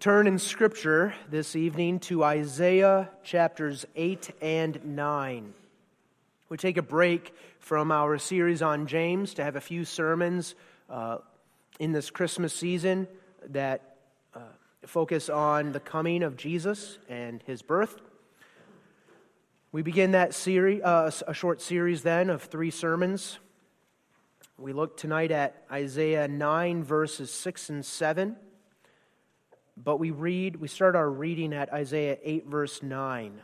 turn in Scripture this evening to Isaiah chapters 8 and 9. We take a break from our series on James to have a few sermons uh, in this Christmas season that uh, focus on the coming of Jesus and his birth. We begin that series, uh, a short series then of three sermons. We look tonight at Isaiah 9, verses 6 and 7. But we read, we start our reading at Isaiah 8, verse 9.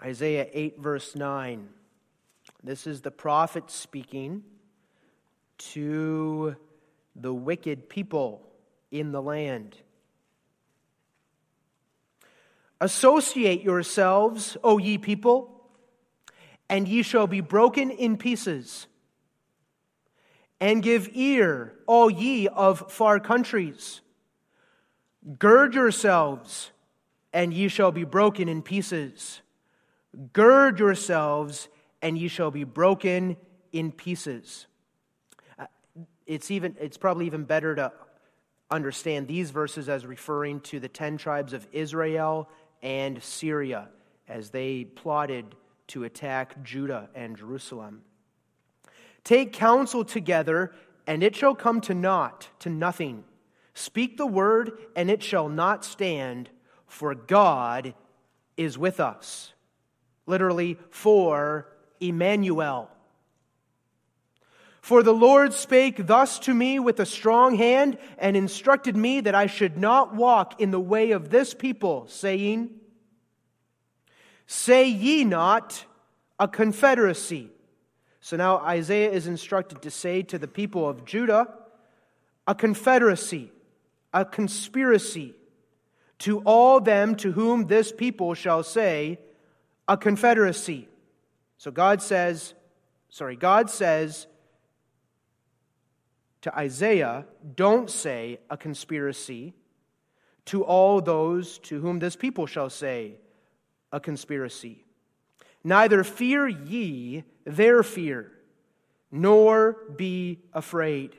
Isaiah 8, verse 9. This is the prophet speaking to the wicked people in the land. Associate yourselves, O ye people and ye shall be broken in pieces. And give ear, all ye of far countries. Gird yourselves, and ye shall be broken in pieces. Gird yourselves, and ye shall be broken in pieces. Uh, it's, even, it's probably even better to understand these verses as referring to the ten tribes of Israel and Syria as they plotted to attack Judah and Jerusalem. Take counsel together, and it shall come to naught, to nothing. Speak the word, and it shall not stand, for God is with us. Literally, for Emmanuel. For the Lord spake thus to me with a strong hand, and instructed me that I should not walk in the way of this people, saying, Say ye not a confederacy. So now Isaiah is instructed to say to the people of Judah, a confederacy, a conspiracy. To all them to whom this people shall say, a confederacy. So God says, sorry, God says to Isaiah, don't say a conspiracy to all those to whom this people shall say, a conspiracy. Neither fear ye their fear, nor be afraid.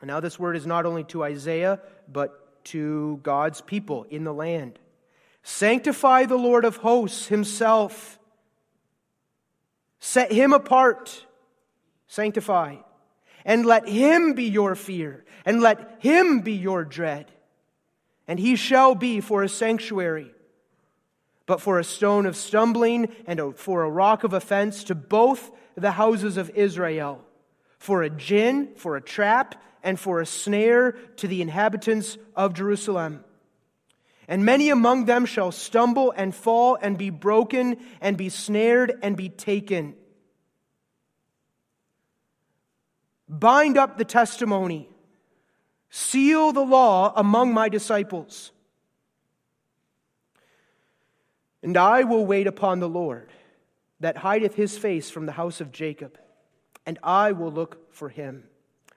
Now, this word is not only to Isaiah, but to God's people in the land. Sanctify the Lord of hosts himself. Set him apart. Sanctify. And let him be your fear, and let him be your dread. And he shall be for a sanctuary but for a stone of stumbling and for a rock of offense to both the houses of Israel, for a gin, for a trap, and for a snare to the inhabitants of Jerusalem. And many among them shall stumble and fall and be broken and be snared and be taken. Bind up the testimony, seal the law among my disciples. And I will wait upon the Lord, that hideth his face from the house of Jacob, and I will look for him.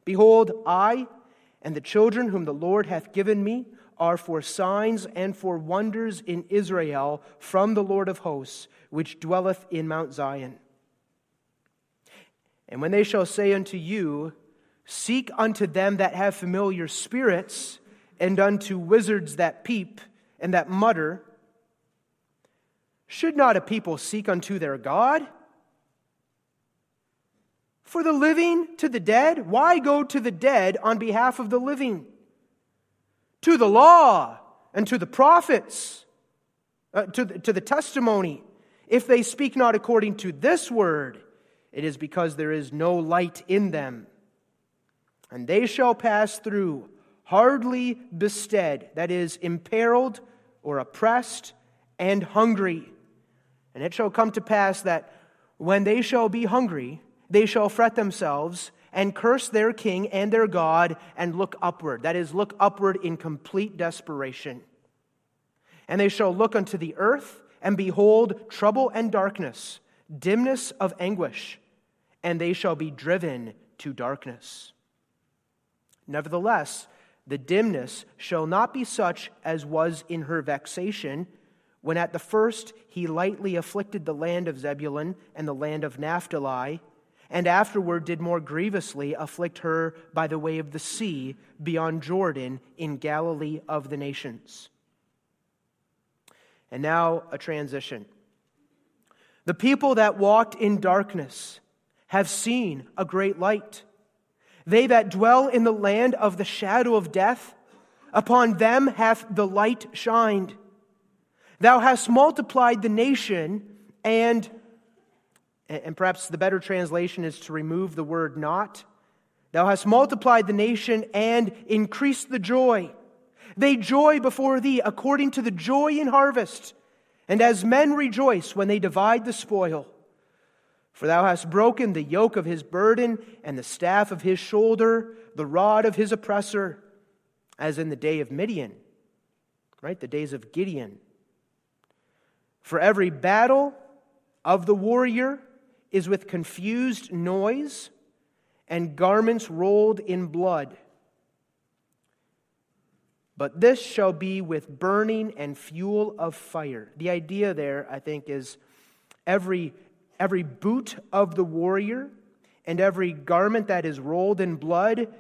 Behold, I and the children whom the Lord hath given me are for signs and for wonders in Israel from the Lord of hosts, which dwelleth in Mount Zion. And when they shall say unto you, Seek unto them that have familiar spirits, and unto wizards that peep and that mutter, should not a people seek unto their God? For the living to the dead, why go to the dead on behalf of the living? To the law and to the prophets, uh, to, the, to the testimony. If they speak not according to this word, it is because there is no light in them. And they shall pass through, hardly bestead, that is, imperiled or oppressed and hungry and it shall come to pass that when they shall be hungry, they shall fret themselves and curse their king and their God and look upward. That is, look upward in complete desperation. And they shall look unto the earth and behold trouble and darkness, dimness of anguish, and they shall be driven to darkness. Nevertheless, the dimness shall not be such as was in her vexation when at the first he lightly afflicted the land of Zebulun and the land of Naphtali, and afterward did more grievously afflict her by the way of the sea beyond Jordan in Galilee of the nations. And now a transition. The people that walked in darkness have seen a great light. They that dwell in the land of the shadow of death, upon them hath the light shined. Thou hast multiplied the nation, and, and perhaps the better translation is to remove the word not. Thou hast multiplied the nation and increased the joy. They joy before thee according to the joy in harvest, and as men rejoice when they divide the spoil. For thou hast broken the yoke of his burden and the staff of his shoulder, the rod of his oppressor, as in the day of Midian, right? The days of Gideon for every battle of the warrior is with confused noise and garments rolled in blood. But this shall be with burning and fuel of fire. The idea there, I think, is every, every boot of the warrior and every garment that is rolled in blood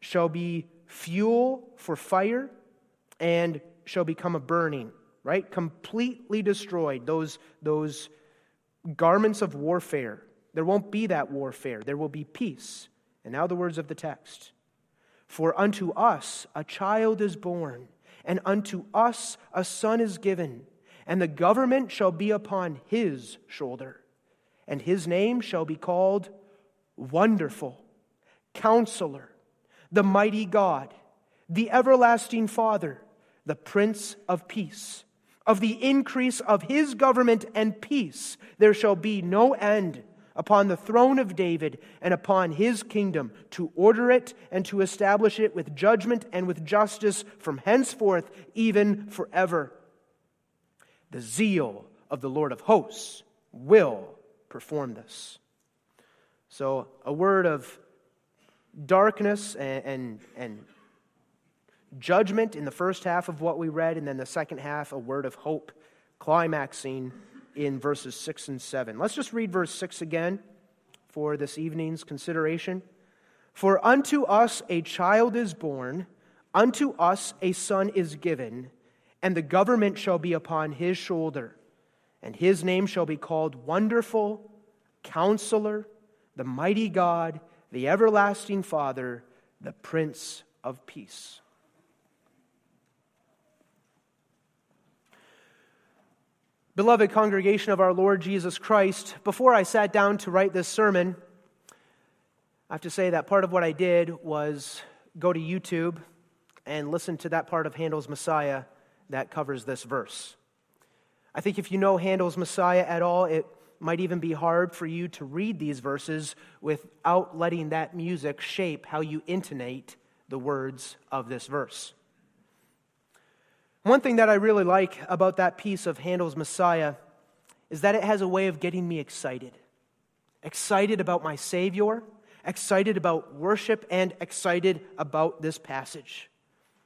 shall be fuel for fire and shall become a burning right? Completely destroyed, those, those garments of warfare. There won't be that warfare, there will be peace. And now the words of the text For unto us a child is born, and unto us a son is given, and the government shall be upon his shoulder, and his name shall be called Wonderful, Counselor, the Mighty God, the Everlasting Father, the Prince of Peace of the increase of his government and peace, there shall be no end upon the throne of David and upon his kingdom, to order it and to establish it with judgment and with justice from henceforth, even forever. The zeal of the Lord of hosts will perform this. So, a word of darkness and, and, and judgment in the first half of what we read, and then the second half, a word of hope, climaxing in verses 6 and 7. Let's just read verse 6 again for this evening's consideration. For unto us a child is born, unto us a son is given, and the government shall be upon his shoulder, and his name shall be called Wonderful, Counselor, the Mighty God, the Everlasting Father, the Prince of Peace. Beloved congregation of our Lord Jesus Christ, before I sat down to write this sermon, I have to say that part of what I did was go to YouTube and listen to that part of Handel's Messiah that covers this verse. I think if you know Handel's Messiah at all, it might even be hard for you to read these verses without letting that music shape how you intonate the words of this verse. One thing that I really like about that piece of Handel's Messiah is that it has a way of getting me excited. Excited about my Savior, excited about worship, and excited about this passage.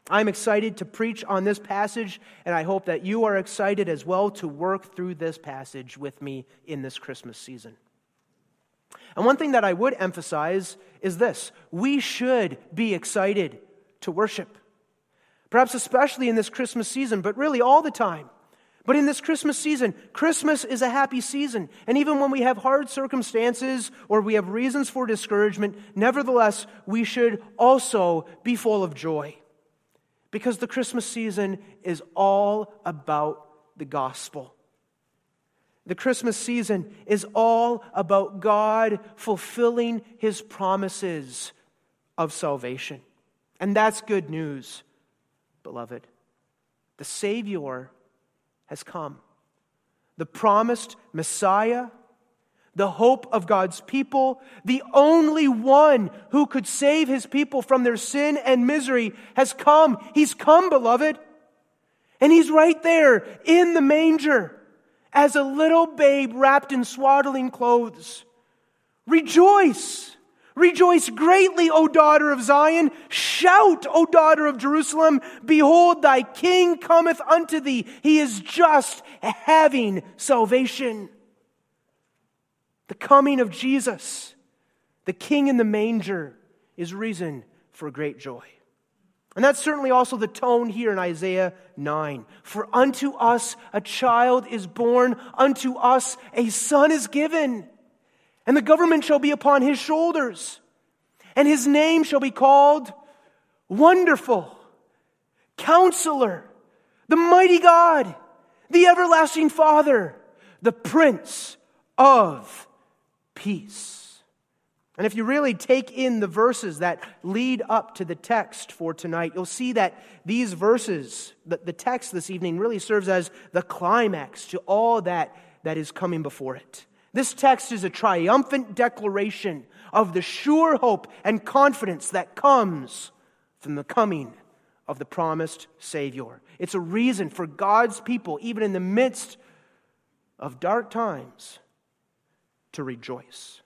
I'm excited to preach on this passage, and I hope that you are excited as well to work through this passage with me in this Christmas season. And one thing that I would emphasize is this we should be excited to worship. Perhaps especially in this Christmas season, but really all the time. But in this Christmas season, Christmas is a happy season. And even when we have hard circumstances or we have reasons for discouragement, nevertheless, we should also be full of joy. Because the Christmas season is all about the gospel. The Christmas season is all about God fulfilling his promises of salvation. And that's good news beloved. The Savior has come. The promised Messiah, the hope of God's people, the only one who could save his people from their sin and misery has come. He's come, beloved. And he's right there in the manger as a little babe wrapped in swaddling clothes. Rejoice! Rejoice greatly, O daughter of Zion. Shout, O daughter of Jerusalem. Behold, thy king cometh unto thee. He is just, having salvation. The coming of Jesus, the king in the manger, is reason for great joy. And that's certainly also the tone here in Isaiah 9. For unto us a child is born, unto us a son is given and the government shall be upon his shoulders, and his name shall be called Wonderful, Counselor, the Mighty God, the Everlasting Father, the Prince of Peace. And if you really take in the verses that lead up to the text for tonight, you'll see that these verses, the, the text this evening, really serves as the climax to all that, that is coming before it. This text is a triumphant declaration of the sure hope and confidence that comes from the coming of the promised Savior. It's a reason for God's people, even in the midst of dark times, to rejoice.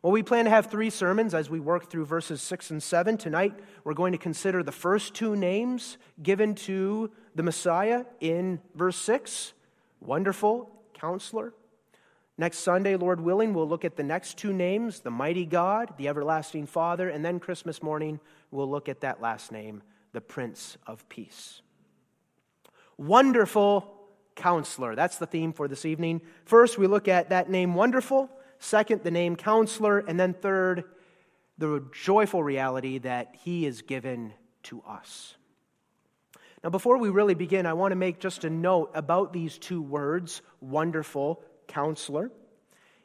Well, we plan to have three sermons as we work through verses 6 and 7. Tonight, we're going to consider the first two names given to the Messiah in verse 6 Wonderful Counselor Next Sunday, Lord willing, we'll look at the next two names the mighty God, the everlasting Father, and then Christmas morning, we'll look at that last name, the Prince of Peace. Wonderful Counselor. That's the theme for this evening. First, we look at that name, Wonderful. Second, the name Counselor. And then third, the joyful reality that He is given to us. Now, before we really begin, I want to make just a note about these two words, wonderful counselor.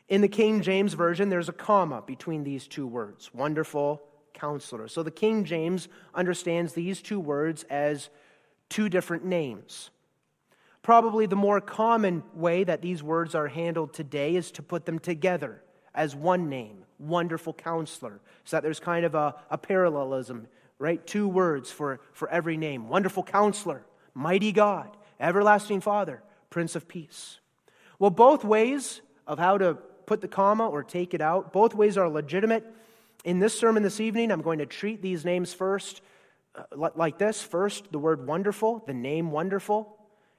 In the King James Version, there's a comma between these two words wonderful counselor. So the King James understands these two words as two different names. Probably the more common way that these words are handled today is to put them together as one name, wonderful counselor. So that there's kind of a, a parallelism, right? Two words for, for every name wonderful counselor, mighty God, everlasting Father, Prince of Peace. Well, both ways of how to put the comma or take it out, both ways are legitimate. In this sermon this evening, I'm going to treat these names first uh, like this first, the word wonderful, the name wonderful,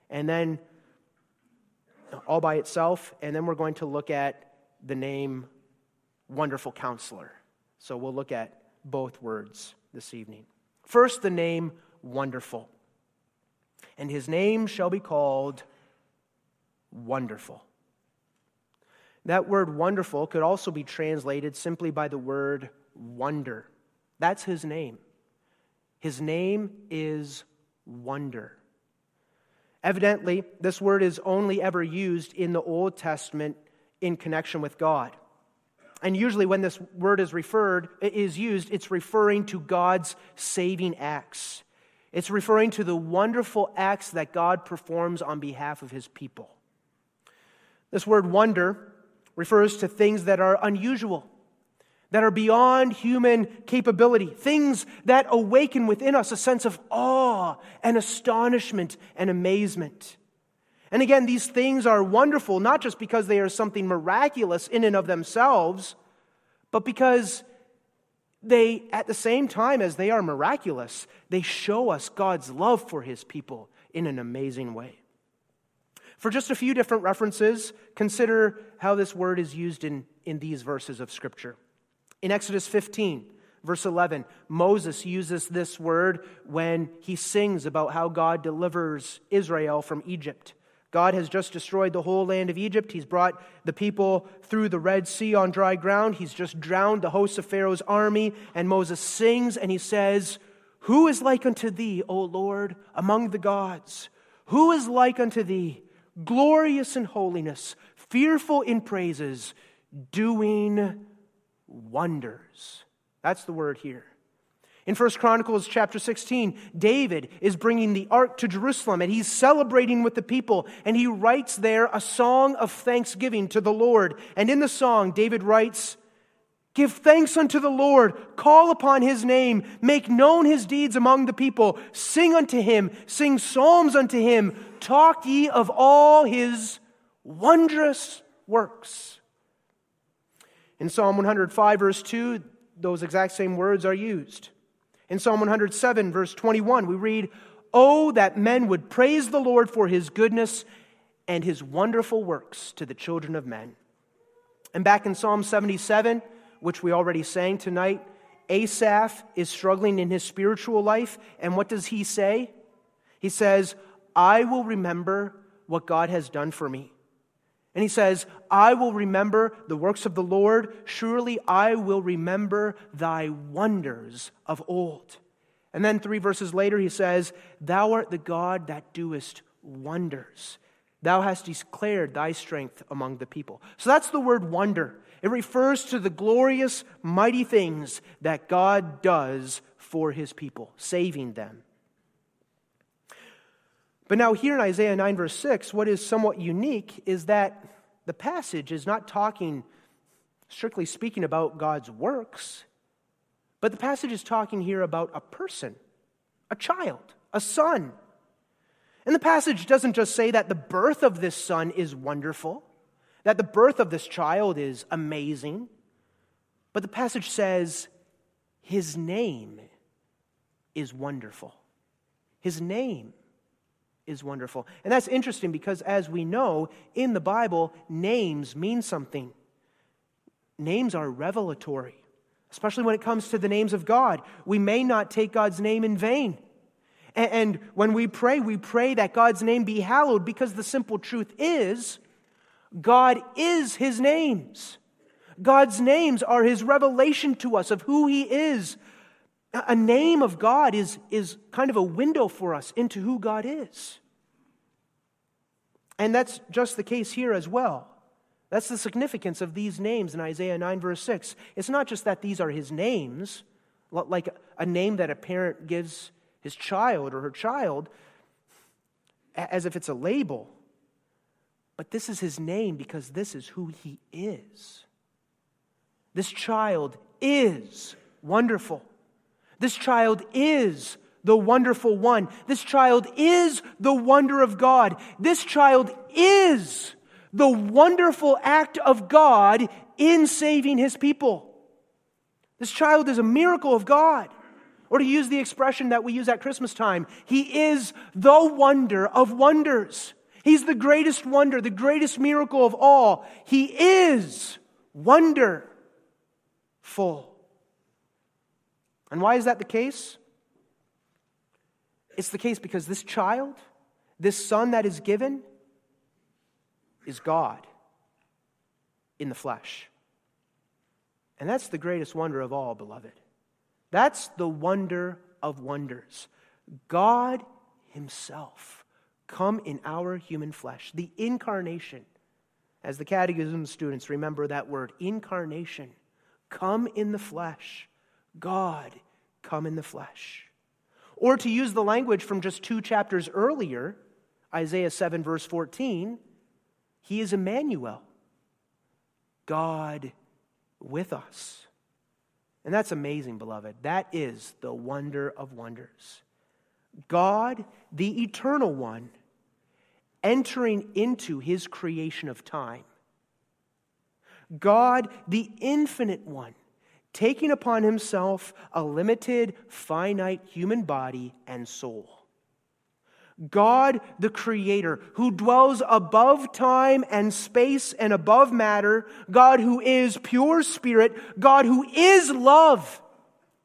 and then all by itself, and then we're going to look at the name wonderful counselor. So we'll look at both words this evening. First, the name wonderful. And his name shall be called wonderful. That word wonderful could also be translated simply by the word wonder. That's his name. His name is wonder. Evidently, this word is only ever used in the Old Testament in connection with God. And usually, when this word is referred, is used, it's referring to God's saving acts. It's referring to the wonderful acts that God performs on behalf of his people. This word wonder refers to things that are unusual, that are beyond human capability, things that awaken within us a sense of awe and astonishment and amazement. And again, these things are wonderful not just because they are something miraculous in and of themselves, but because they, at the same time as they are miraculous, they show us God's love for his people in an amazing way. For just a few different references, consider how this word is used in, in these verses of Scripture. In Exodus 15, verse 11, Moses uses this word when he sings about how God delivers Israel from Egypt. God has just destroyed the whole land of Egypt. He's brought the people through the Red Sea on dry ground. He's just drowned the hosts of Pharaoh's army. And Moses sings and he says, Who is like unto thee, O Lord, among the gods? Who is like unto thee? Glorious in holiness, fearful in praises, doing wonders. That's the word here. In 1 Chronicles chapter 16, David is bringing the ark to Jerusalem and he's celebrating with the people and he writes there a song of thanksgiving to the Lord. And in the song, David writes, Give thanks unto the Lord, call upon his name, make known his deeds among the people, sing unto him, sing psalms unto him, talk ye of all his wondrous works. In Psalm 105, verse 2, those exact same words are used. In Psalm 107, verse 21, we read, Oh, that men would praise the Lord for his goodness and his wonderful works to the children of men. And back in Psalm 77, which we already sang tonight, Asaph is struggling in his spiritual life. And what does he say? He says, I will remember what God has done for me. And he says, I will remember the works of the Lord. Surely I will remember thy wonders of old. And then three verses later, he says, Thou art the God that doest wonders. Thou hast declared thy strength among the people. So that's the word wonder. It refers to the glorious, mighty things that God does for his people, saving them. But now, here in Isaiah 9, verse 6, what is somewhat unique is that the passage is not talking, strictly speaking, about God's works, but the passage is talking here about a person, a child, a son. And the passage doesn't just say that the birth of this son is wonderful, that the birth of this child is amazing, but the passage says his name is wonderful. His name is wonderful. And that's interesting because, as we know, in the Bible, names mean something. Names are revelatory, especially when it comes to the names of God. We may not take God's name in vain. And when we pray, we pray that God's name be hallowed because the simple truth is God is his names. God's names are his revelation to us of who he is. A name of God is, is kind of a window for us into who God is. And that's just the case here as well. That's the significance of these names in Isaiah 9, verse 6. It's not just that these are his names, like a name that a parent gives his child or her child, as if it's a label. But this is his name because this is who he is. This child is wonderful. This child is the wonderful one. This child is the wonder of God. This child is the wonderful act of God in saving his people. This child is a miracle of God. Or to use the expression that we use at Christmas time, he is the wonder of wonders. He's the greatest wonder, the greatest miracle of all. He is wonderful. And why is that the case? It's the case because this child, this son that is given, is God in the flesh. And that's the greatest wonder of all, beloved. That's the wonder of wonders. God Himself come in our human flesh, the incarnation. As the catechism students remember that word, incarnation. Come in the flesh. God come in the flesh. Or to use the language from just two chapters earlier, Isaiah 7, verse 14, he is Emmanuel, God with us. And that's amazing, beloved. That is the wonder of wonders. God, the eternal one, entering into his creation of time. God, the infinite one, taking upon himself a limited, finite human body and soul. God, the Creator, who dwells above time and space and above matter, God who is pure spirit, God who is love,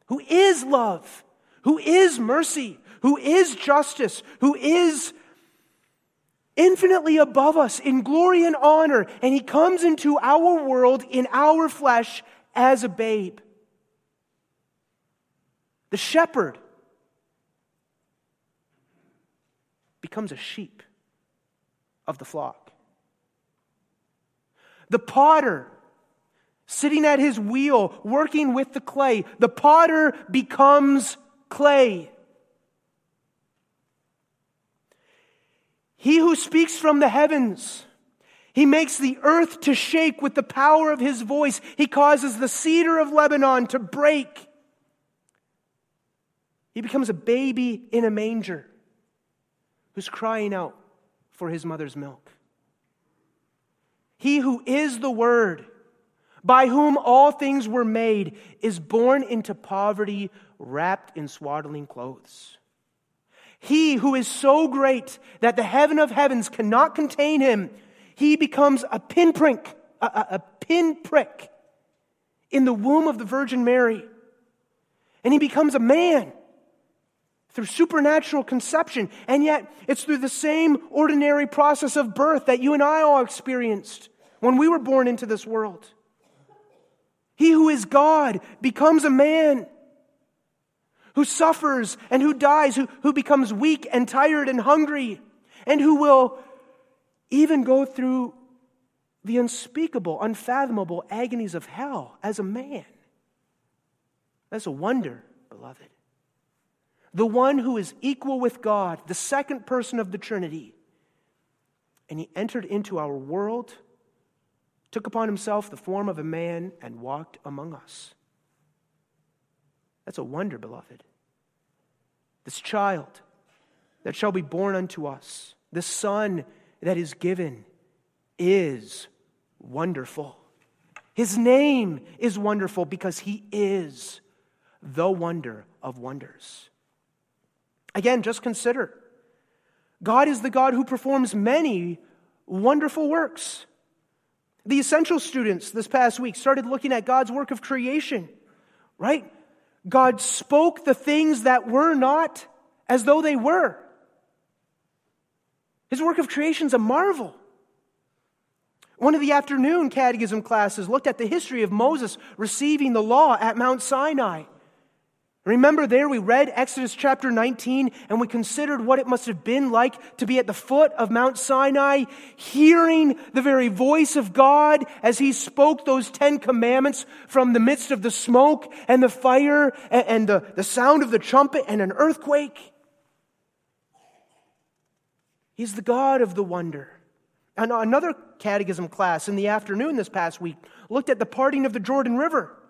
who is love, who is mercy, who is justice, who is infinitely above us in glory and honor, and He comes into our world in our flesh as a babe. The shepherd becomes a sheep of the flock. The potter, sitting at his wheel, working with the clay, the potter becomes clay. He who speaks from the heavens he makes the earth to shake with the power of his voice. He causes the cedar of Lebanon to break. He becomes a baby in a manger who's crying out for his mother's milk. He who is the Word, by whom all things were made, is born into poverty, wrapped in swaddling clothes. He who is so great that the heaven of heavens cannot contain him, he becomes a pinprick, a, a, a pinprick in the womb of the Virgin Mary. And he becomes a man through supernatural conception. And yet, it's through the same ordinary process of birth that you and I all experienced when we were born into this world. He who is God becomes a man who suffers and who dies, who, who becomes weak and tired and hungry, and who will even go through the unspeakable, unfathomable agonies of hell as a man. That's a wonder, beloved. The one who is equal with God, the second person of the Trinity. And he entered into our world, took upon himself the form of a man, and walked among us. That's a wonder, beloved. This child that shall be born unto us, the Son that is given, is wonderful. His name is wonderful because he is the wonder of wonders. Again, just consider God is the God who performs many wonderful works. The essential students this past week started looking at God's work of creation, right? God spoke the things that were not as though they were. His work of creation is a marvel. One of the afternoon catechism classes looked at the history of Moses receiving the law at Mount Sinai. Remember, there we read Exodus chapter 19 and we considered what it must have been like to be at the foot of Mount Sinai, hearing the very voice of God as he spoke those Ten Commandments from the midst of the smoke and the fire and the, the sound of the trumpet and an earthquake. He's the God of the wonder. Another catechism class in the afternoon this past week looked at the parting of the Jordan River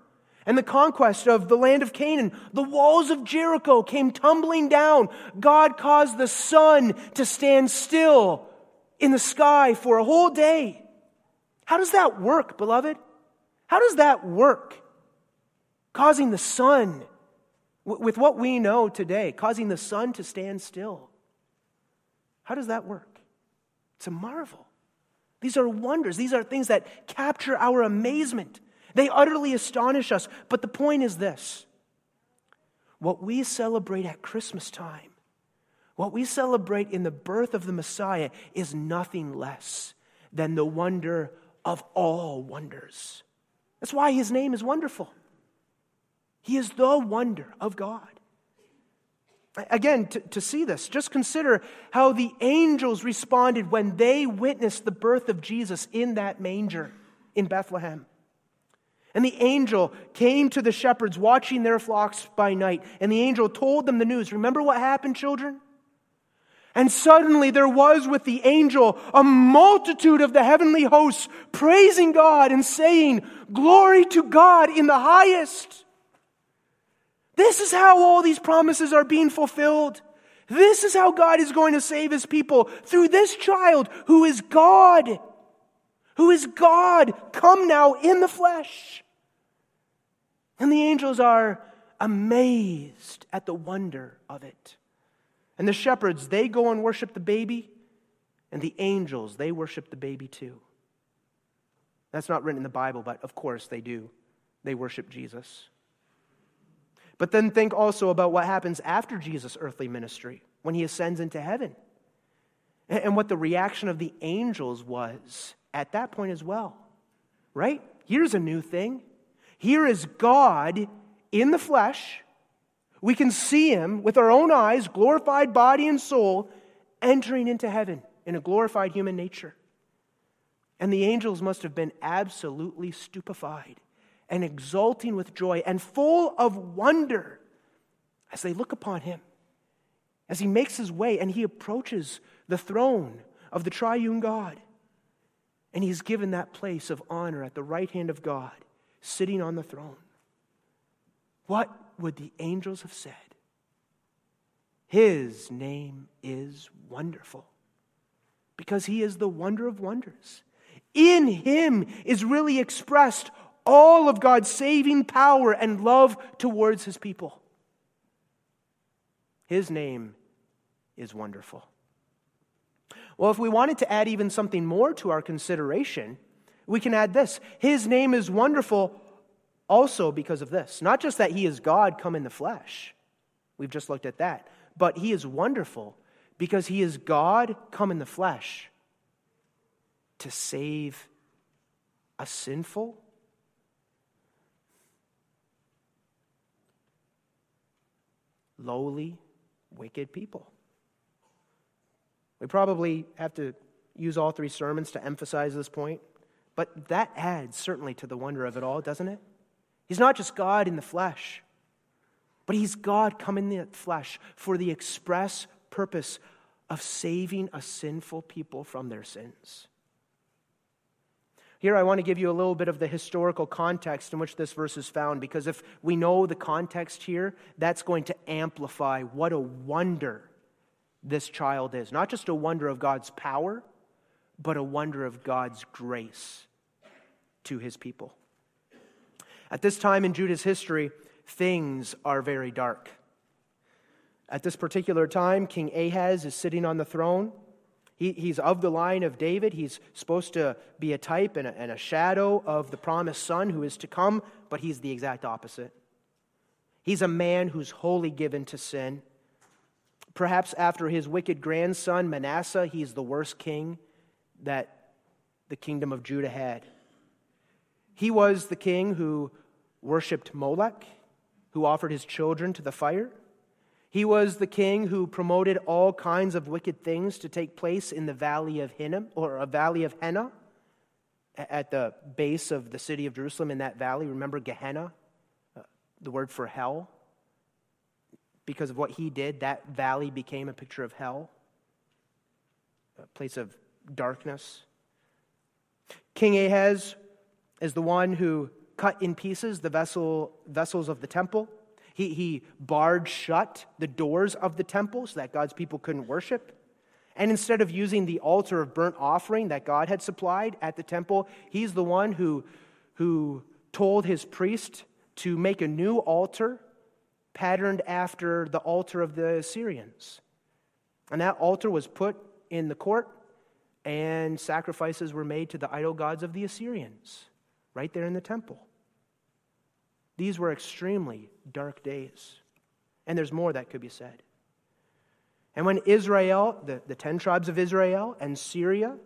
and the conquest of the land of Canaan. The walls of Jericho came tumbling down. God caused the sun to stand still in the sky for a whole day. How does that work, beloved? How does that work? Causing the sun, with what we know today, causing the sun to stand still. How does that work? It's a marvel. These are wonders. These are things that capture our amazement. They utterly astonish us. But the point is this what we celebrate at Christmas time, what we celebrate in the birth of the Messiah, is nothing less than the wonder of all wonders. That's why his name is wonderful. He is the wonder of God. Again, to, to, see this, just consider how the angels responded when they witnessed the birth of Jesus in that manger in Bethlehem. And the angel came to the shepherds watching their flocks by night, and the angel told them the news. Remember what happened, children? And suddenly there was with the angel a multitude of the heavenly hosts praising God and saying, Glory to God in the highest this is how all these promises are being fulfilled. This is how God is going to save his people through this child who is God. Who is God come now in the flesh. And the angels are amazed at the wonder of it. And the shepherds, they go and worship the baby, and the angels, they worship the baby too. That's not written in the Bible, but of course they do. They worship Jesus. But then think also about what happens after Jesus' earthly ministry when he ascends into heaven and what the reaction of the angels was at that point as well. Right? Here's a new thing. Here is God in the flesh. We can see him with our own eyes, glorified body and soul, entering into heaven in a glorified human nature. And the angels must have been absolutely stupefied and exulting with joy and full of wonder as they look upon him, as he makes his way and he approaches the throne of the triune God. And he's given that place of honor at the right hand of God, sitting on the throne. What would the angels have said? His name is wonderful because he is the wonder of wonders. In him is really expressed all of God's saving power and love towards his people. His name is wonderful. Well, if we wanted to add even something more to our consideration, we can add this His name is wonderful also because of this. Not just that He is God come in the flesh, we've just looked at that, but He is wonderful because He is God come in the flesh to save a sinful, lowly, wicked people. We probably have to use all three sermons to emphasize this point, but that adds certainly to the wonder of it all, doesn't it? He's not just God in the flesh, but He's God come in the flesh for the express purpose of saving a sinful people from their sins. Here, I want to give you a little bit of the historical context in which this verse is found, because if we know the context here, that's going to amplify what a wonder this child is. Not just a wonder of God's power, but a wonder of God's grace to his people. At this time in Judah's history, things are very dark. At this particular time, King Ahaz is sitting on the throne. He, he's of the line of David. He's supposed to be a type and a, and a shadow of the promised son who is to come, but he's the exact opposite. He's a man who's wholly given to sin. Perhaps after his wicked grandson, Manasseh, he's the worst king that the kingdom of Judah had. He was the king who worshiped Molech, who offered his children to the fire. He was the king who promoted all kinds of wicked things to take place in the valley of Hinnom, or a valley of Henna, at the base of the city of Jerusalem in that valley. Remember Gehenna, uh, the word for hell? Because of what he did, that valley became a picture of hell, a place of darkness. King Ahaz is the one who cut in pieces the vessel, vessels of the temple. He, he barred shut the doors of the temple so that God's people couldn't worship. And instead of using the altar of burnt offering that God had supplied at the temple, he's the one who, who told his priest to make a new altar patterned after the altar of the Assyrians. And that altar was put in the court, and sacrifices were made to the idol gods of the Assyrians right there in the temple. These were extremely dark days. And there's more that could be said. And when Israel, the, the 10 tribes of Israel and Syria,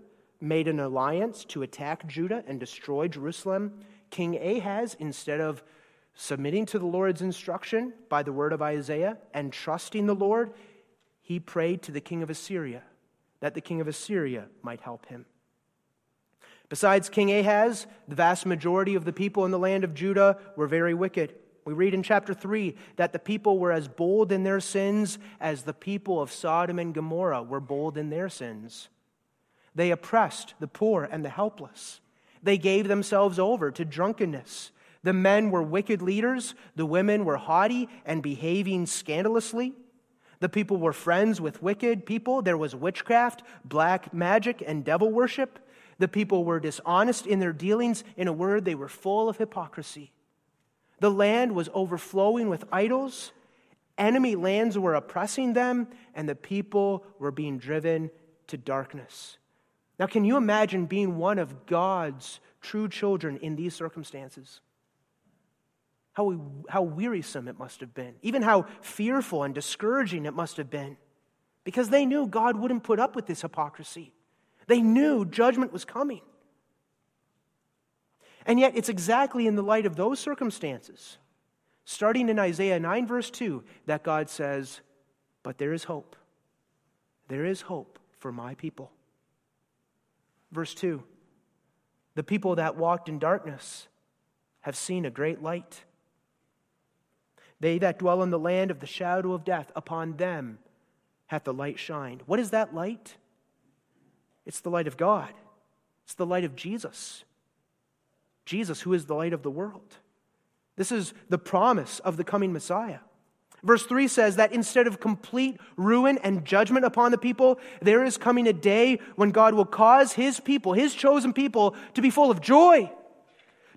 made an alliance to attack Judah and destroy Jerusalem, King Ahaz, instead of submitting to the Lord's instruction by the word of Isaiah and trusting the Lord, he prayed to the king of Assyria that the king of Assyria might help him. Besides King Ahaz, the vast majority of the people in the land of Judah were very wicked. We read in chapter 3 that the people were as bold in their sins as the people of Sodom and Gomorrah were bold in their sins. They oppressed the poor and the helpless. They gave themselves over to drunkenness. The men were wicked leaders, the women were haughty and behaving scandalously. The people were friends with wicked people. There was witchcraft, black magic, and devil worship. The people were dishonest in their dealings. In a word, they were full of hypocrisy. The land was overflowing with idols. Enemy lands were oppressing them, and the people were being driven to darkness. Now, can you imagine being one of God's true children in these circumstances? How, how wearisome it must have been, even how fearful and discouraging it must have been, because they knew God wouldn't put up with this hypocrisy. They knew judgment was coming. And yet, it's exactly in the light of those circumstances, starting in Isaiah 9, verse 2, that God says, But there is hope. There is hope for my people. Verse 2 The people that walked in darkness have seen a great light. They that dwell in the land of the shadow of death, upon them hath the light shined. What is that light? It's the light of God, it's the light of Jesus. Jesus, who is the light of the world. This is the promise of the coming Messiah. Verse 3 says that instead of complete ruin and judgment upon the people, there is coming a day when God will cause his people, his chosen people, to be full of joy,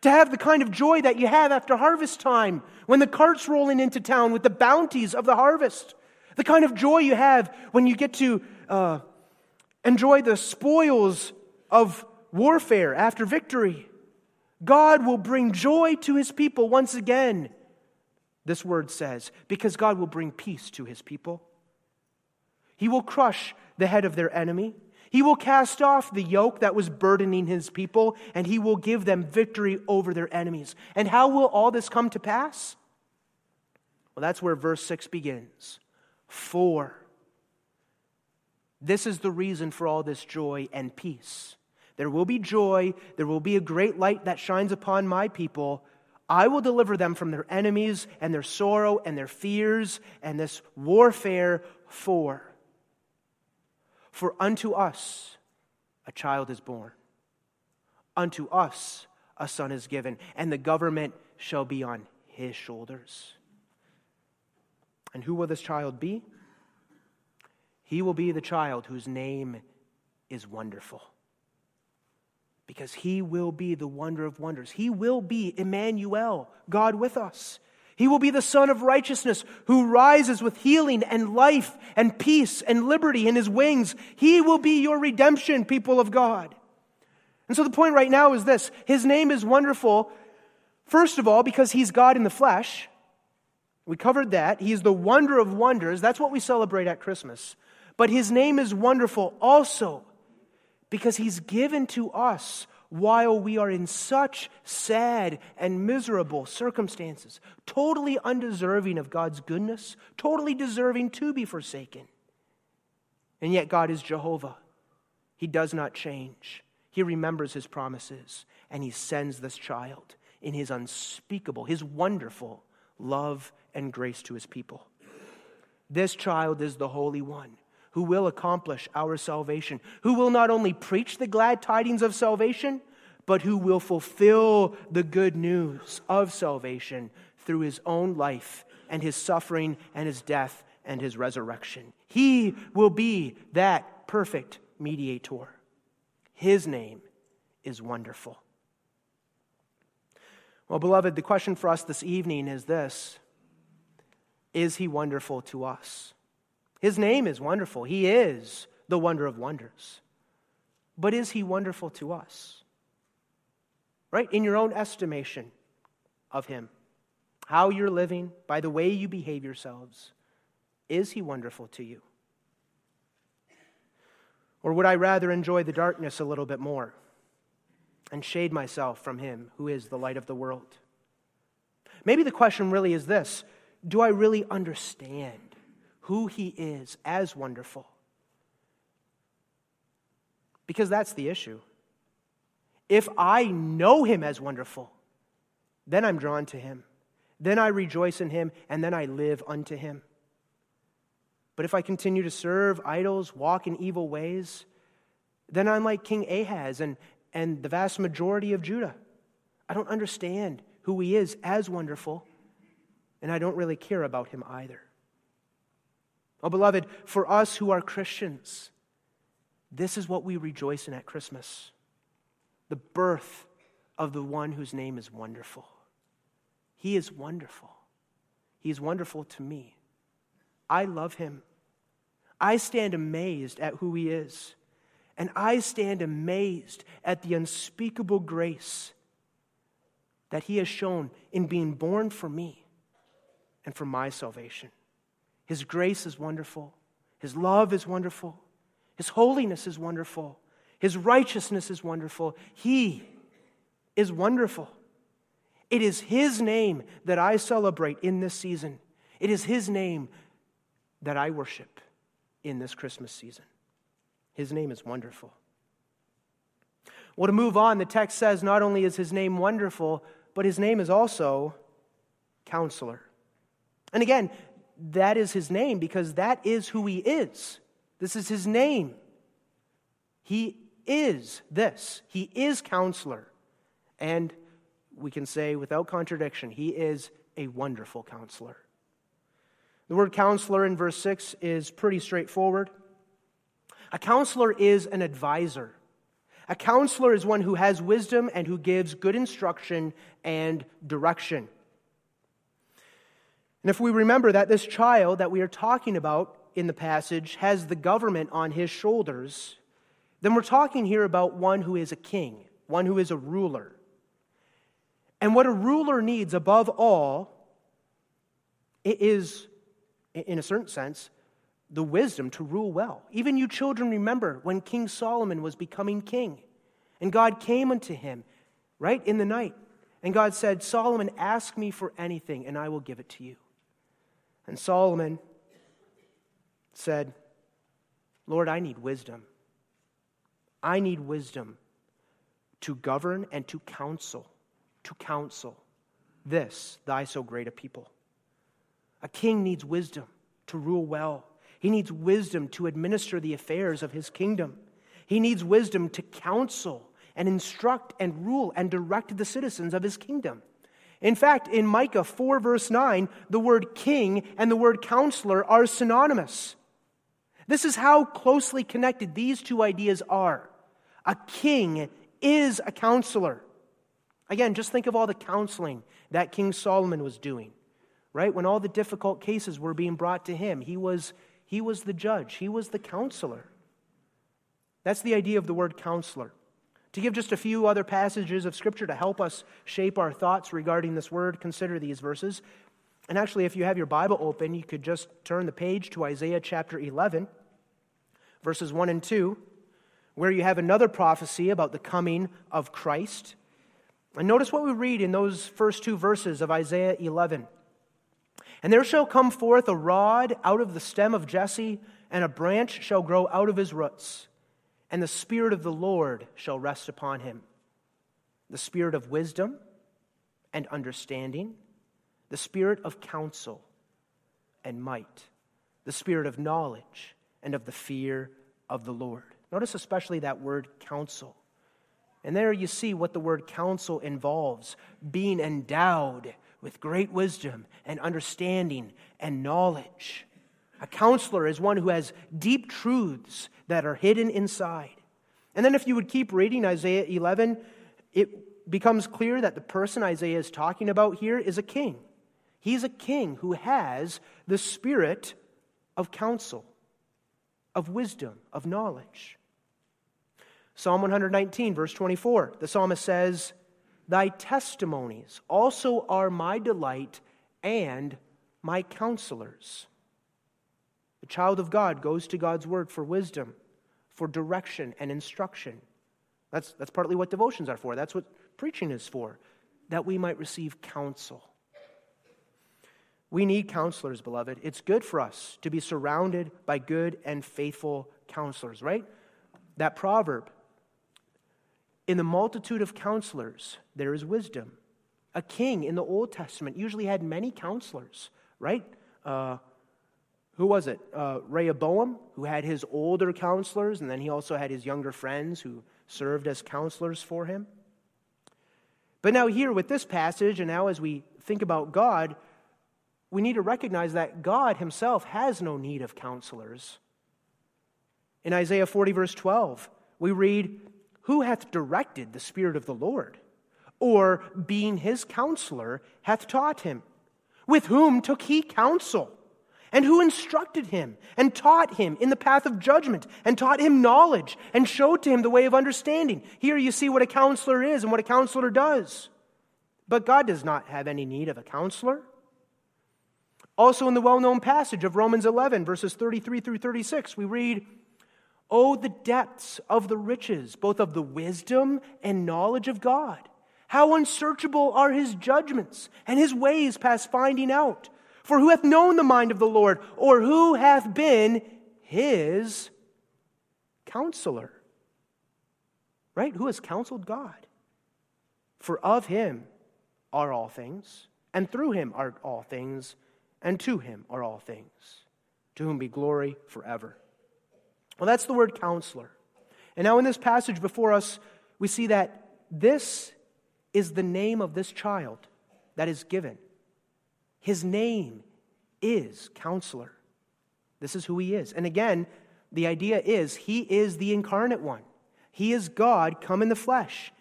To have the kind of joy that you have after harvest time when the cart's rolling into town with the bounties of the harvest. The kind of joy you have when you get to uh, enjoy the spoils of warfare after victory. God will bring joy to his people once again, this word says, because God will bring peace to his people. He will crush the head of their enemy. He will cast off the yoke that was burdening his people, and he will give them victory over their enemies. And how will all this come to pass? Well, that's where verse 6 begins. For this is the reason for all this joy and peace. There will be joy, there will be a great light that shines upon my people. I will deliver them from their enemies and their sorrow and their fears and this warfare for. For unto us a child is born, unto us a son is given, and the government shall be on his shoulders. And who will this child be? He will be the child whose name is Wonderful. Because he will be the wonder of wonders. He will be Emmanuel, God with us. He will be the Sun of Righteousness who rises with healing and life and peace and liberty in his wings. He will be your redemption, people of God. And so the point right now is this His name is wonderful, first of all, because he's God in the flesh. We covered that. He's the wonder of wonders. That's what we celebrate at Christmas. But his name is wonderful also because he's given to us while we are in such sad and miserable circumstances, totally undeserving of God's goodness, totally deserving to be forsaken. And yet, God is Jehovah. He does not change. He remembers his promises, and he sends this child in his unspeakable, his wonderful love and grace to his people. This child is the Holy One who will accomplish our salvation, who will not only preach the glad tidings of salvation, but who will fulfill the good news of salvation through his own life and his suffering and his death and his resurrection. He will be that perfect mediator. His name is wonderful. Well, beloved, the question for us this evening is this Is he wonderful to us? His name is wonderful. He is the wonder of wonders. But is he wonderful to us? Right? In your own estimation of him, how you're living, by the way you behave yourselves, is he wonderful to you? Or would I rather enjoy the darkness a little bit more and shade myself from him who is the light of the world? Maybe the question really is this Do I really understand who he is as wonderful. Because that's the issue. If I know him as wonderful, then I'm drawn to him. Then I rejoice in him, and then I live unto him. But if I continue to serve idols, walk in evil ways, then I'm like King Ahaz and, and the vast majority of Judah. I don't understand who he is as wonderful, and I don't really care about him either. Oh, beloved, for us who are Christians, this is what we rejoice in at Christmas the birth of the one whose name is wonderful. He is wonderful. He is wonderful to me. I love him. I stand amazed at who he is. And I stand amazed at the unspeakable grace that he has shown in being born for me and for my salvation. His grace is wonderful. His love is wonderful. His holiness is wonderful. His righteousness is wonderful. He is wonderful. It is His name that I celebrate in this season. It is His name that I worship in this Christmas season. His name is wonderful. Well, to move on, the text says not only is His name wonderful, but His name is also counselor. And again, that is his name because that is who he is. This is his name. He is this. He is counselor. And we can say without contradiction, he is a wonderful counselor. The word counselor in verse 6 is pretty straightforward. A counselor is an advisor. A counselor is one who has wisdom and who gives good instruction and direction. And if we remember that this child that we are talking about in the passage has the government on his shoulders, then we're talking here about one who is a king, one who is a ruler. And what a ruler needs above all is, in a certain sense, the wisdom to rule well. Even you children remember when King Solomon was becoming king, and God came unto him, right, in the night. And God said, Solomon, ask me for anything, and I will give it to you. And Solomon said, Lord, I need wisdom. I need wisdom to govern and to counsel, to counsel this, thy so great a people. A king needs wisdom to rule well. He needs wisdom to administer the affairs of his kingdom. He needs wisdom to counsel and instruct and rule and direct the citizens of his kingdom. In fact, in Micah 4, verse 9, the word king and the word counselor are synonymous. This is how closely connected these two ideas are. A king is a counselor. Again, just think of all the counseling that King Solomon was doing, right? When all the difficult cases were being brought to him, he was, he was the judge, he was the counselor. That's the idea of the word counselor. To give just a few other passages of Scripture to help us shape our thoughts regarding this word, consider these verses. And actually, if you have your Bible open, you could just turn the page to Isaiah chapter 11, verses 1 and 2, where you have another prophecy about the coming of Christ. And notice what we read in those first two verses of Isaiah 11. And there shall come forth a rod out of the stem of Jesse, and a branch shall grow out of his roots and the Spirit of the Lord shall rest upon him the Spirit of wisdom and understanding, the Spirit of counsel and might, the Spirit of knowledge and of the fear of the Lord. Notice especially that word counsel. And there you see what the word counsel involves being endowed with great wisdom and understanding and knowledge. A counselor is one who has deep truths that are hidden inside. And then, if you would keep reading Isaiah 11, it becomes clear that the person Isaiah is talking about here is a king. He's a king who has the spirit of counsel, of wisdom, of knowledge. Psalm 119, verse 24, the psalmist says, Thy testimonies also are my delight and my counselors. Child of God goes to God's word for wisdom, for direction and instruction. That's, that's partly what devotions are for. That's what preaching is for, that we might receive counsel. We need counselors, beloved. It's good for us to be surrounded by good and faithful counselors, right? That proverb in the multitude of counselors, there is wisdom. A king in the Old Testament usually had many counselors, right? Uh, who was it? Uh, Rehoboam, who had his older counselors, and then he also had his younger friends who served as counselors for him. But now, here with this passage, and now as we think about God, we need to recognize that God himself has no need of counselors. In Isaiah 40, verse 12, we read, Who hath directed the Spirit of the Lord? Or, being his counselor, hath taught him? With whom took he counsel? And who instructed him and taught him in the path of judgment and taught him knowledge and showed to him the way of understanding. Here you see what a counselor is and what a counselor does. But God does not have any need of a counselor. Also, in the well known passage of Romans 11, verses 33 through 36, we read, Oh, the depths of the riches, both of the wisdom and knowledge of God! How unsearchable are his judgments, and his ways past finding out! For who hath known the mind of the Lord, or who hath been his counselor? Right? Who has counseled God? For of him are all things, and through him are all things, and to him are all things, to whom be glory forever. Well, that's the word counselor. And now in this passage before us, we see that this is the name of this child that is given. His name is Counselor. This is who he is. And again, the idea is he is the incarnate one. He is God come in the flesh.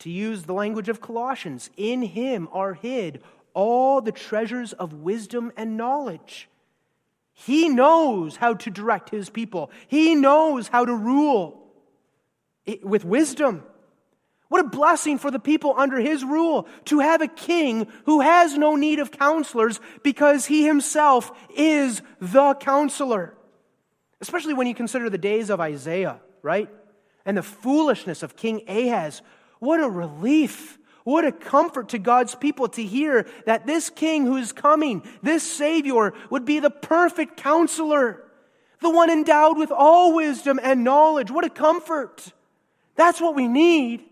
To use the language of Colossians, in him are hid all the treasures of wisdom and knowledge. He knows how to direct his people, he knows how to rule with wisdom. What a blessing for the people under his rule to have a king who has no need of counselors because he himself is the counselor. Especially when you consider the days of Isaiah, right? And the foolishness of King Ahaz. What a relief. What a comfort to God's people to hear that this king who is coming, this Savior, would be the perfect counselor, the one endowed with all wisdom and knowledge. What a comfort. That's what we need.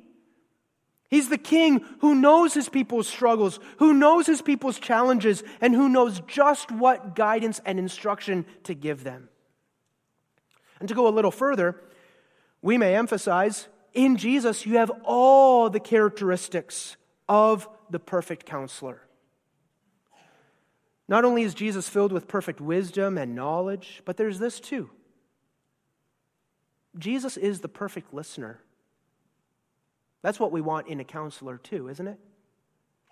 He's the king who knows his people's struggles, who knows his people's challenges, and who knows just what guidance and instruction to give them. And to go a little further, we may emphasize in Jesus, you have all the characteristics of the perfect counselor. Not only is Jesus filled with perfect wisdom and knowledge, but there's this too. Jesus is the perfect listener. That's what we want in a counselor, too, isn't it?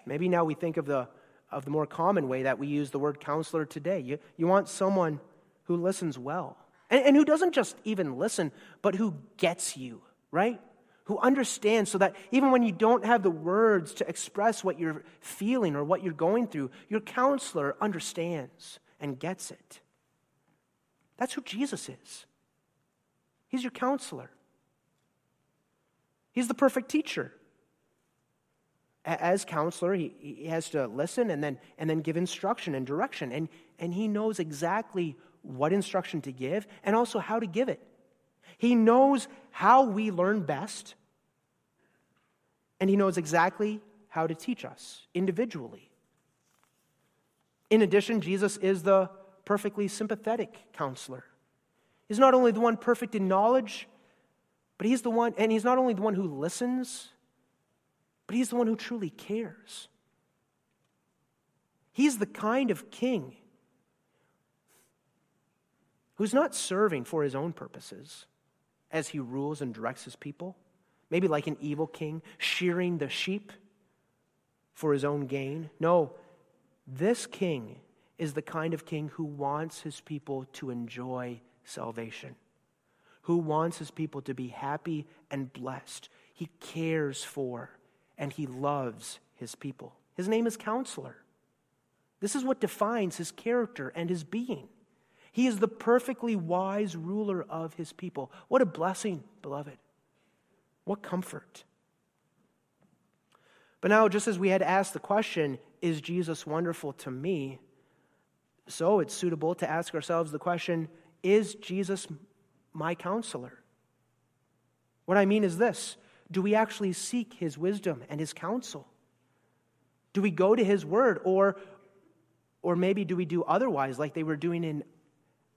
Maybe now we think of the, of the more common way that we use the word counselor today. You, you want someone who listens well, and, and who doesn't just even listen, but who gets you, right? Who understands so that even when you don't have the words to express what you're feeling or what you're going through, your counselor understands and gets it. That's who Jesus is. He's your counselor. He's the perfect teacher. As counselor, he, he has to listen and then, and then give instruction and direction. And, and he knows exactly what instruction to give and also how to give it. He knows how we learn best, and he knows exactly how to teach us individually. In addition, Jesus is the perfectly sympathetic counselor. He's not only the one perfect in knowledge, but he's the one, and he's not only the one who listens, but he's the one who truly cares. He's the kind of king who's not serving for his own purposes as he rules and directs his people, maybe like an evil king shearing the sheep for his own gain. No, this king is the kind of king who wants his people to enjoy salvation who wants his people to be happy and blessed. He cares for and he loves his people. His name is Counselor. This is what defines his character and his being. He is the perfectly wise ruler of his people. What a blessing, beloved. What comfort. But now, just as we had asked the question, is Jesus wonderful to me? So it's suitable to ask ourselves the question, is Jesus my counselor. What I mean is this do we actually seek his wisdom and his counsel? Do we go to his word, or, or maybe do we do otherwise, like they were doing in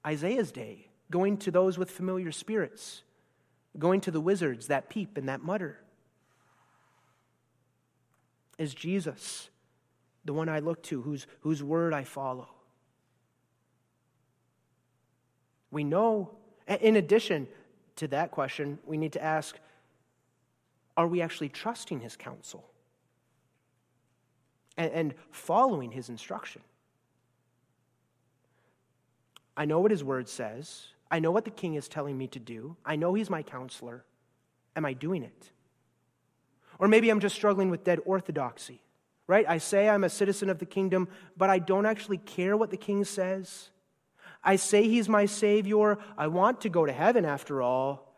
Isaiah's day, going to those with familiar spirits, going to the wizards that peep and that mutter? Is Jesus the one I look to, whose, whose word I follow? We know in addition to that question, we need to ask are we actually trusting his counsel and, and following his instruction? I know what his word says. I know what the king is telling me to do. I know he's my counselor. Am I doing it? Or maybe I'm just struggling with dead orthodoxy, right? I say I'm a citizen of the kingdom, but I don't actually care what the king says. I say he's my Savior. I want to go to heaven after all,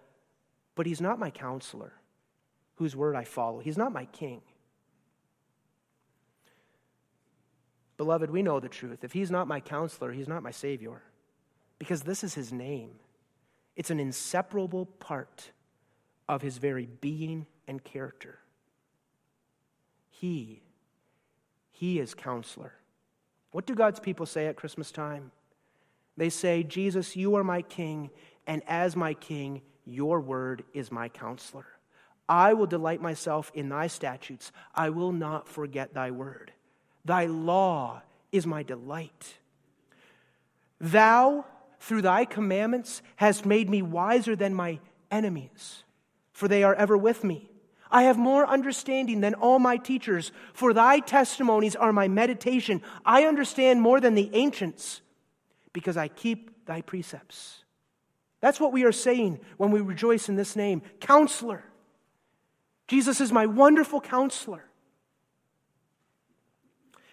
but he's not my counselor whose word I follow. He's not my king. Beloved, we know the truth. If he's not my counselor, he's not my Savior because this is his name. It's an inseparable part of his very being and character. He, he is counselor. What do God's people say at Christmas time? They say, Jesus, you are my king, and as my king, your word is my counselor. I will delight myself in thy statutes. I will not forget thy word. Thy law is my delight. Thou, through thy commandments, hast made me wiser than my enemies. for they are ever with me. I have more understanding than all my teachers, for thy testimonies are my meditation. I understand more than the ancients, because I keep thy precepts. That's what we are saying when we rejoice in this name Counselor. Jesus is my wonderful counselor.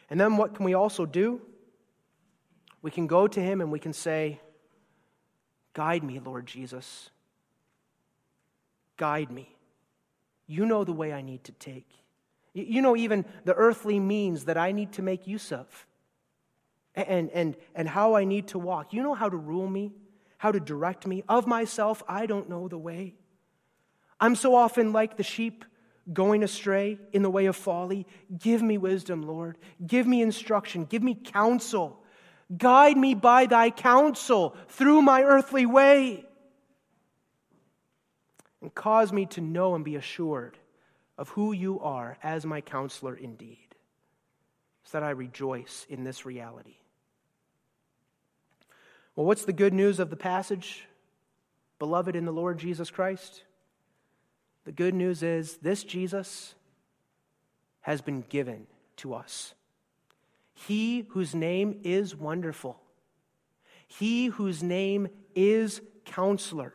And then what can we also do? We can go to him and we can say, Guide me, Lord Jesus. Guide me. You know the way I need to take. You know even the earthly means that I need to make use of and, and, and how I need to walk. You know how to rule me, how to direct me. Of myself, I don't know the way. I'm so often like the sheep going astray in the way of folly. Give me wisdom, Lord. Give me instruction. Give me counsel. Guide me by thy counsel through my earthly way and cause me to know and be assured of who you are as my counselor indeed, so that I rejoice in this reality. Well, what's the good news of the passage, beloved in the Lord Jesus Christ? The good news is this Jesus has been given to us. He whose name is wonderful, he whose name is counselor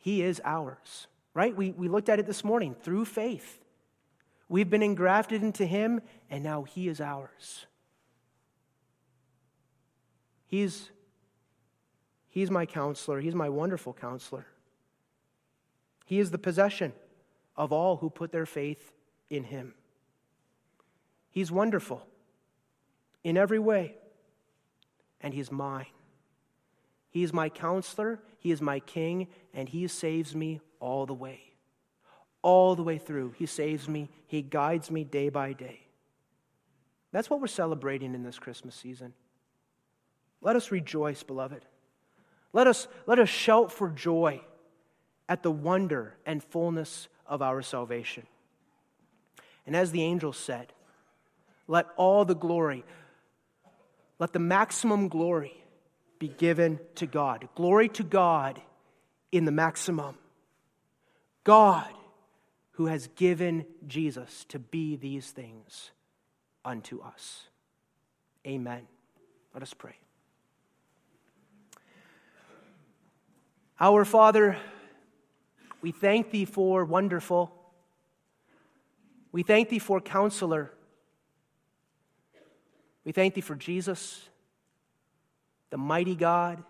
he is ours, right? We, we looked at it this morning through faith. We've been engrafted into Him, and now He is ours. He's, he's my counselor. He's my wonderful counselor. He is the possession of all who put their faith in Him. He's wonderful in every way, and He's mine. He is my counselor, He is my king, and He saves me all the way. All the way through. He saves me, He guides me day by day. That's what we're celebrating in this Christmas season. Let us rejoice, beloved. Let us, let us shout for joy at the wonder and fullness of our salvation. And as the angel said, let all the glory, let the maximum glory be given to God. Glory to God in the maximum. God who has given Jesus to be these things unto us. Amen. Let us pray. Our Father, we thank thee for wonderful. We thank thee for counselor. We thank thee for Jesus the mighty God,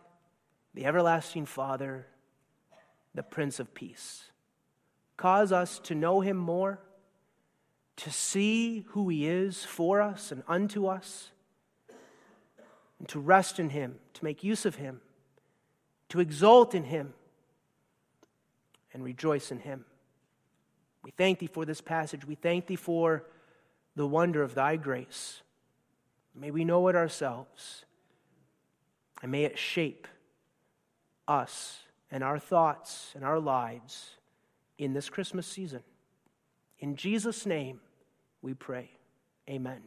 the everlasting Father, the Prince of Peace. Cause us to know him more, to see who he is for us and unto us, and to rest in him, to make use of him, to exult in him, and rejoice in him. We thank thee for this passage. We thank thee for the wonder of thy grace. May we know it ourselves. And may it shape us and our thoughts and our lives in this Christmas season. In Jesus' name we pray. Amen.